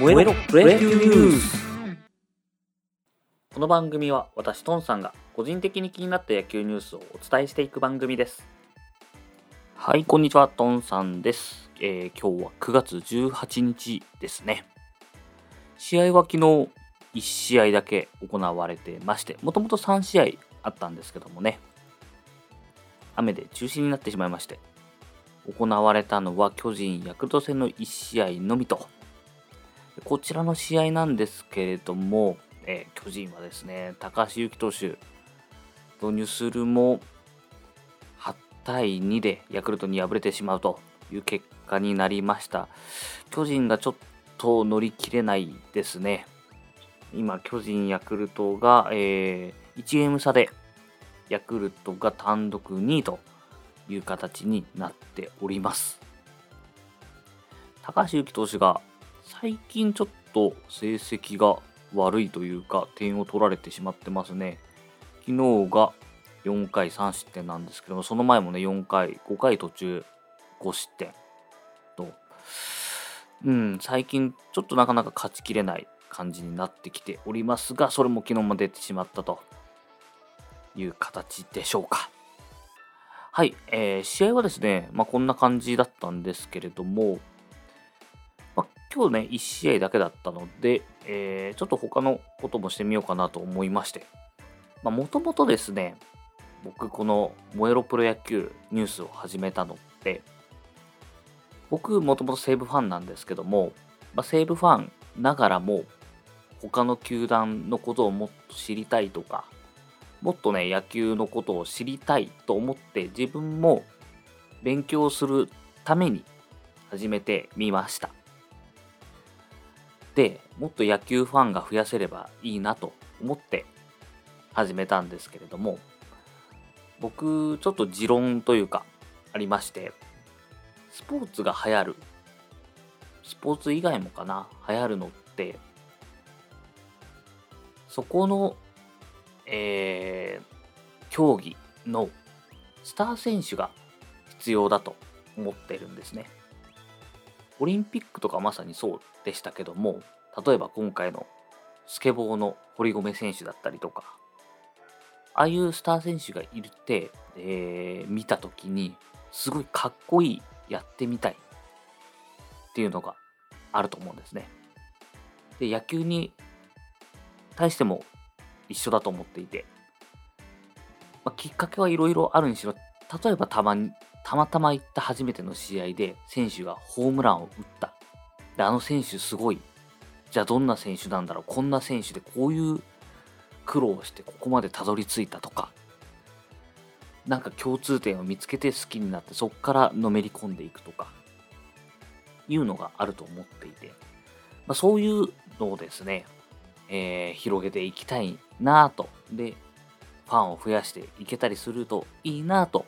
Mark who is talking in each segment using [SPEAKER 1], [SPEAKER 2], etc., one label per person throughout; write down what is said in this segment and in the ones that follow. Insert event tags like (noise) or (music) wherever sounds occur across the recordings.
[SPEAKER 1] 燃えろプロ野球ニュースこの番組は私トンさんが個人的に気になった野球ニュースをお伝えしていく番組です。はいこんにちは。トンさんです、えー今日は9月18日ですね。試合は昨日1試合だけ行われてましてもともと3試合あったんですけどもね。雨で中止になってしまいまして行われたのは巨人ヤクルト戦の1試合のみと。こちらの試合なんですけれども、えー巨人はですね高橋優希投手導入するも8対2でヤクルトに敗れてしまうという結果になりました。巨人がちょっと乗り切れないですね。今巨人ヤクルトが、えー1ゲーム差でヤクルトが単独2位という形になっております。高橋優希投手が最近ちょっと成績が悪いというか点を取られてしまってますね。昨日が4回3失点なんですけどもその前もね4回5回途中5失点と。うん最近ちょっとなかなか勝ちきれない感じになってきておりますがそれも昨日も出てしまったという形でしょうか。はい、えー試合はですね、まあ、こんな感じだったんですけれども、今日ね、1試合だけだったので、えーちょっと他のこともしてみようかなと思いまして、もともとですね、僕、この燃えろプロ野球ニュースを始めたのって、僕、もともと西武ファンなんですけども、まあ、西武ファンながらも、他の球団のことをもっと知りたいとか、もっとね、野球のことを知りたいと思って、自分も勉強するために始めてみました。で、もっと野球ファンが増やせればいいなと思って始めたんですけれども、僕、ちょっと持論というか、ありまして、スポーツが流行る、スポーツ以外もかな、流行るのって、そこのえー競技のスター選手が必要だと思ってるんですね。オリンピックとかまさにそうでしたけども、例えば今回のスケボーの堀米選手だったりとか、ああいうスター選手がいるって、えー見た時に、すごいかっこいい、やってみたいっていうのがあると思うんですね。で、野球に対しても一緒だと思っていて、まあ、きっかけはいろいろあるにしろ、例えばたまに、たまたま行った初めての試合で選手がホームランを打った。で、あの選手すごい。じゃあどんな選手なんだろうこんな選手でこういう苦労をしてここまでたどり着いたとか、なんか共通点を見つけて好きになってそこからのめり込んでいくとか、いうのがあると思っていて、まあ、そういうのをですね、えー広げていきたいなぁと。で、ファンを増やしていけたりするといいなぁと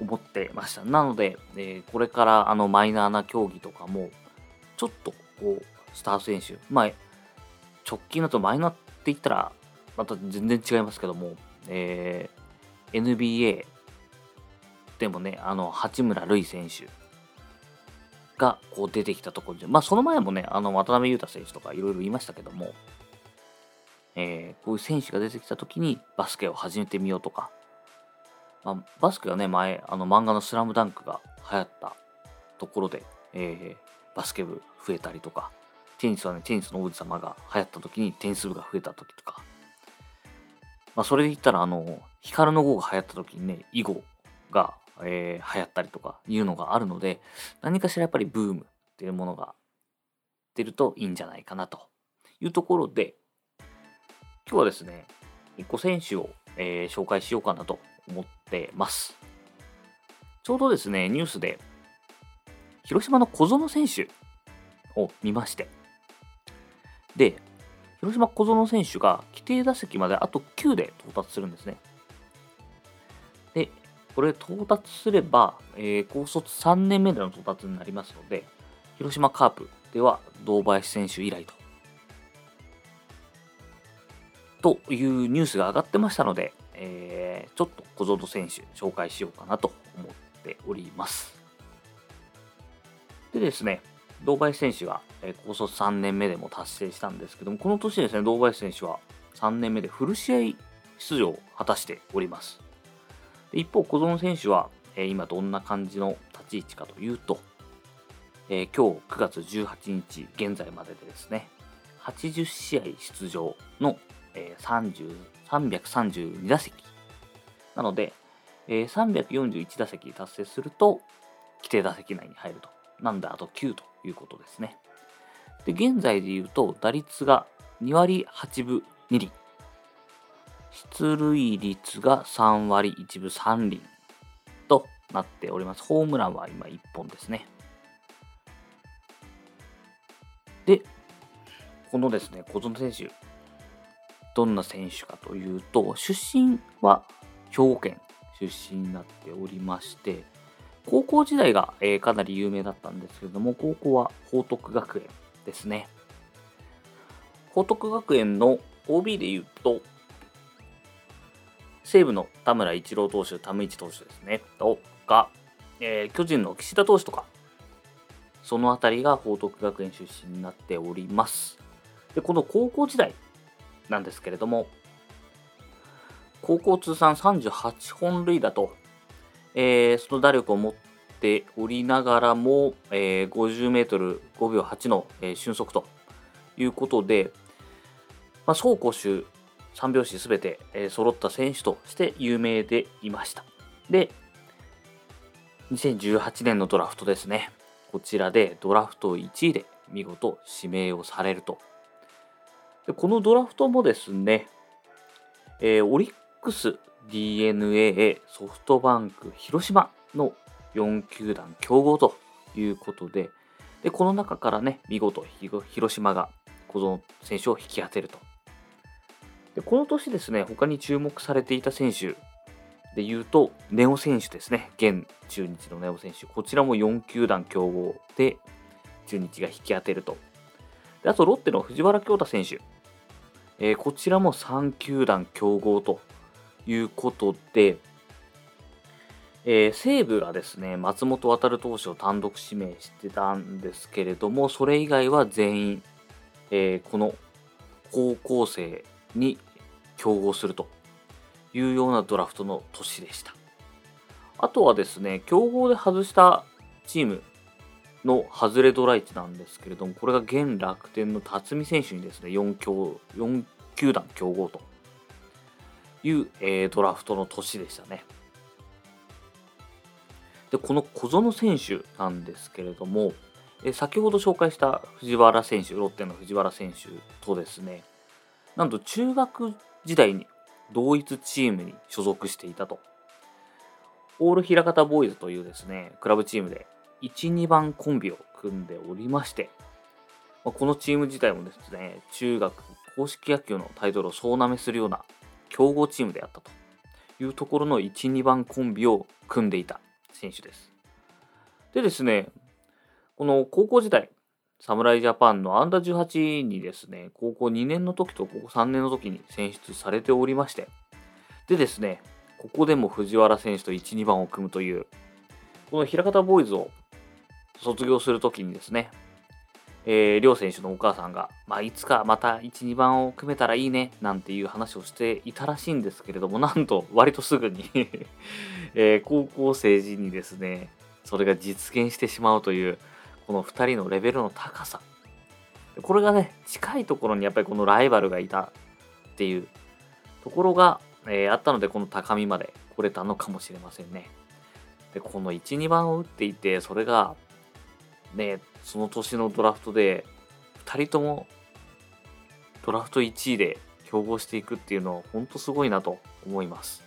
[SPEAKER 1] 思ってました。なので、えーこれからあのマイナーな競技とかも、ちょっとこう、スター選手、まあ、直近だとマイナーって言ったら、また全然違いますけども、えー NBA でもね、あの、八村塁選手がこう出てきたところで、まあその前もね、あの渡辺裕太選手とかいろいろ言いましたけども、えーこういう選手が出てきた時にバスケを始めてみようとか、まあ、バスケはね、前、あの漫画のスラムダンクが流行ったところで、えーバスケ部増えたりとか、テニスはね、テニスの王子様が流行った時にテニス部が増えた時とか、まあそれで言ったら、あの、ヒカルの碁が流行った時にね、囲碁が、えー流行ったりとかいうのがあるので、何かしらやっぱりブームっていうものが出るといいんじゃないかなと。いうところで、今日はですね、一個選手を、えー紹介しようかなと思ってます。ちょうどですね、ニュースで、広島の小園選手を見まして、で、広島小園選手が規定打席まであと9で到達するんですね。で、これ到達すれば、えー高卒3年目での到達になりますので、広島カープでは堂林選手以来と。というニュースが上がってましたので、えーちょっと小園選手紹介しようかなと思っております。でですね、堂林選手が、えー、高卒3年目でも達成したんですけども、この年ですね、堂林選手は3年目でフル試合出場を果たしております。一方、小園選手は、えー、今どんな感じの立ち位置かというと、えー、今日9月18日現在まででですね、80試合出場の、えー、332打席。なので、えー、341打席達成すると、規定打席内に入ると。なんで、あと9ということですね。で、現在で言うと、打率が2割8分2厘。出塁率が3割1分3厘となっております。ホームランは今1本ですね。で、このですね、小園選手、どんな選手かというと、出身は兵庫県出身になっておりまして、高校時代が、えー、かなり有名だったんですけれども、高校は報徳学園ですね。報徳学園の OB で言うと、西武の田村一郎投手、田村一投手ですね、とか、えー、巨人の岸田投手とか、その辺りが報徳学園出身になっております。で、この高校時代なんですけれども、高校通算38本塁打と、えー、その打力を持っておりながらも、えー、50メートル5秒8の、えー、俊足ということで、まあ、走攻守3拍子すべて、えー、揃った選手として有名でいました。で、2018年のドラフトですね。こちらでドラフト1位で見事指名をされると。でこのドラフトもですね、えー、オリックス、DNA、ソフトバンク、広島の4球団競合ということで、でこの中からね、見事広島がこの選手を引き当てるとでこの年ですね、他に注目されていた選手で言うと、ネオ選手ですね。現中日のネオ選手。こちらも4球団競合で中日が引き当てると。であと、ロッテの藤原恭太選手。えー、こちらも3球団競合ということで、えー、西武がですね、松本航投手を単独指名してたんですけれども、それ以外は全員、えー、この高校生に競合するというようなドラフトの年でした。あとはですね、競合で外したチームの外れドラ1なんですけれども、これが現楽天の辰巳選手にですね、4, 強4球団競合という、えー、ドラフトの年でしたね。で、この小園選手なんですけれども、え先ほど紹介した藤原選手、ロッテの藤原選手とですね、なんと中学時代に同一チームに所属していたと。オール平方ボーイズというですね、クラブチームで1、2番コンビを組んでおりまして、まこのチーム自体もですね、中学公式野球のタイトルを総なめするような強豪チームであったというところの1、2番コンビを組んでいた選手です。でですね、この高校時代、侍ジャパンのアンダー18にですね、高校2年の時と高校3年の時に選出されておりまして、でですね、ここでも藤原選手と1、2番を組むという、この平方ボーイズを卒業するときにですね、えー、両選手のお母さんが、まあ、いつかまた1、2番を組めたらいいね、なんていう話をしていたらしいんですけれども、なんと割とすぐに (laughs) えー、高校生時にですね、それが実現してしまうという、この2人のレベルの高さ。これがね、近いところにやっぱりこのライバルがいたっていうところが、えー、あったので、この高みまで来れたのかもしれませんね。で、この1、2番を打っていて、それが、ね、その年のドラフトで、2人ともドラフト1位で競合していくっていうのは、本当すごいなと思います。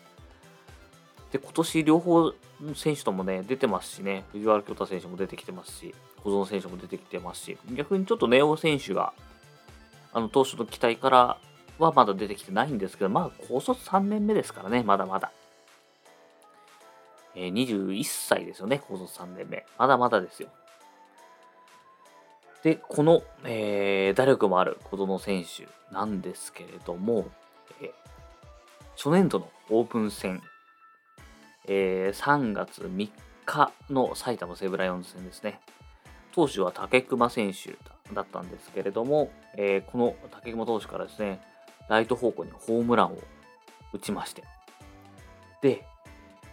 [SPEAKER 1] で、今年両方選手ともね、出てますしね、藤原京太選手も出てきてますし、小園選手も出てきてますし、逆にちょっとネオ選手が、あの、当初の期待からはまだ出てきてないんですけど、まあ、高卒3年目ですからね、まだまだ。えー、21歳ですよね、高卒3年目。まだまだですよ。で、この、えー、打力もある小園選手なんですけれども、えー、初年度のオープン戦、えー、3月3日の埼玉西武ライオンズ戦ですね。投手は竹熊選手だったんですけれども、えー、この竹熊投手からですね、ライト方向にホームランを打ちまして、で、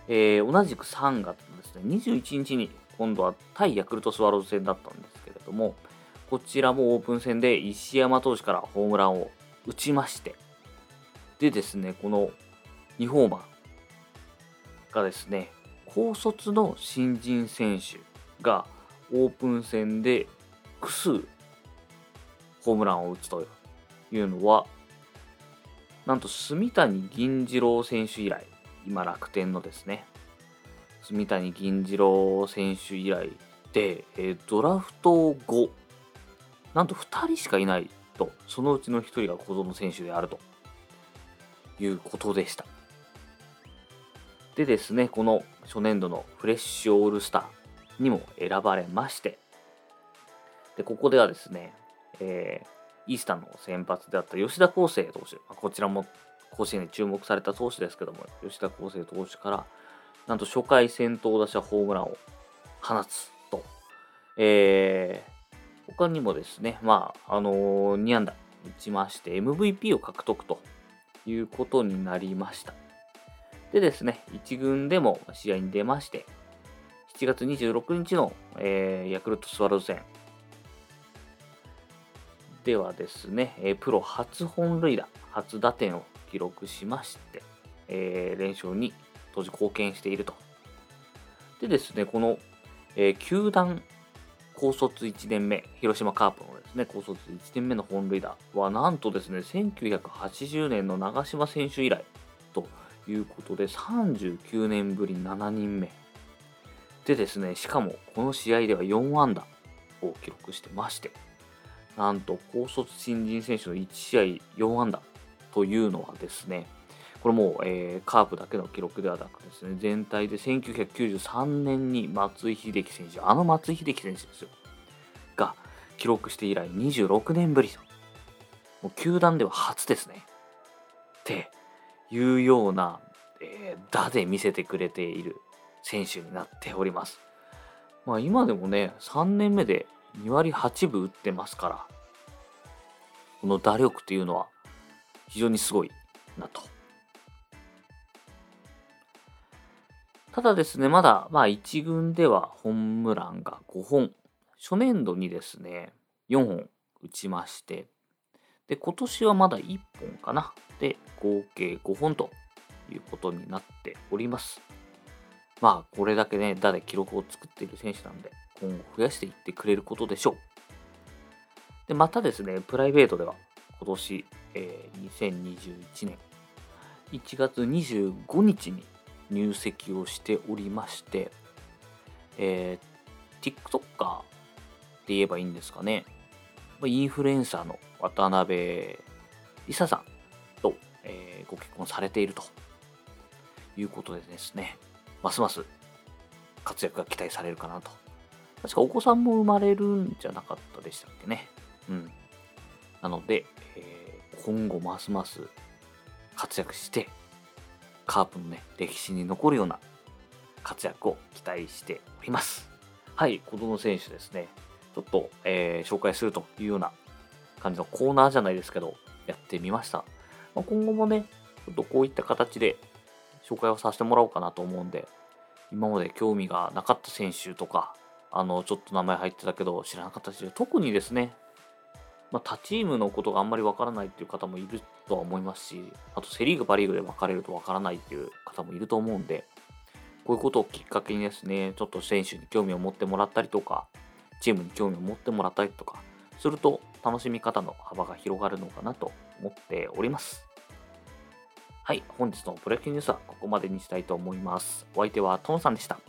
[SPEAKER 1] えー、同じく3月のですね、21日に今度は対ヤクルトスワローズ戦だったんですけれども、こちらもオープン戦で石山投手からホームランを打ちまして、でですね、この2ホーマーがですね、高卒の新人選手がオープン戦で複数ホームランを打つというのは、なんと住谷銀次郎選手以来、今楽天のですね、住谷銀次郎選手以来で、え、ドラフト後、なんと2人しかいないと、そのうちの1人が小園選手であると。いうことでした。でですね、この初年度のフレッシュオールスターにも選ばれまして、で、ここではですね、えー、イースタンの先発であった吉田康生投手。ま、こちらも甲子園に注目された投手ですけども、吉田康生投手から、なんと初回先頭打者ホームランを放つと、えー、他にもですね、まあ、あのー、2安打打ちまして、MVP を獲得ということになりました。でですね、1軍でも試合に出まして、7月26日の、えー、ヤクルトスワローズ戦ではですね、え、プロ初本塁打、初打点を記録しまして、えー、連勝に当時貢献していると。でですね、この、えー、球団高卒1年目、広島カープのですね、高卒1年目の本塁打は、なんとですね、1980年の長嶋選手以来ということで、39年ぶり7人目。でですね、しかもこの試合では4安打を記録してまして、なんと高卒新人選手の1試合4安打というのはですね、これもう、えー、カープだけの記録ではなくですね、全体で1993年に松井秀喜選手、あの松井秀喜選手ですよ、が記録して以来26年ぶりと。もう球団では初ですね。っていうような、えー、打で見せてくれている選手になっております。まあ今でもね、3年目で2割8分打ってますから、この打力っていうのは非常にすごいなと。ただですね、まだ、まあ1軍ではホームランが5本、初年度にですね、4本打ちまして、で、今年はまだ1本かな。で、合計5本ということになっております。まあ、これだけね、打で記録を作っている選手なんで、今後増やしていってくれることでしょう。で、またですね、プライベートでは、今年、えー、2021年1月25日に入籍をしておりまして、えー、TikToker って言えばいいんですかね。インフルエンサーの渡辺梨沙さんと、えー、ご結婚されているということでですね、ますます活躍が期待されるかなと。確かお子さんも生まれるんじゃなかったでしたっけね。うん。なので、えー、今後ますます活躍して、カープのね、歴史に残るような活躍を期待しております。はい、子供選手ですね。ちょっと、えー、紹介するというような感じのコーナーじゃないですけど、やってみました。まあ、今後もね、ちょっとこういった形で紹介をさせてもらおうかなと思うんで、今まで興味がなかった選手とか、あの、ちょっと名前入ってたけど知らなかった選手、特にですね、まあ、他チームのことがあんまりわからないっていう方もいるとは思いますし、あとセ・リーグ、パ・リーグで分かれるとわからないっていう方もいると思うんで、こういうことをきっかけにですね、ちょっと選手に興味を持ってもらったりとか、チームに興味を持ってもらったりとか、すると楽しみ方の幅が広がるのかなと思っております。はい、本日のプロ野球ニュースはここまでにしたいと思います。お相手はトンさんでした。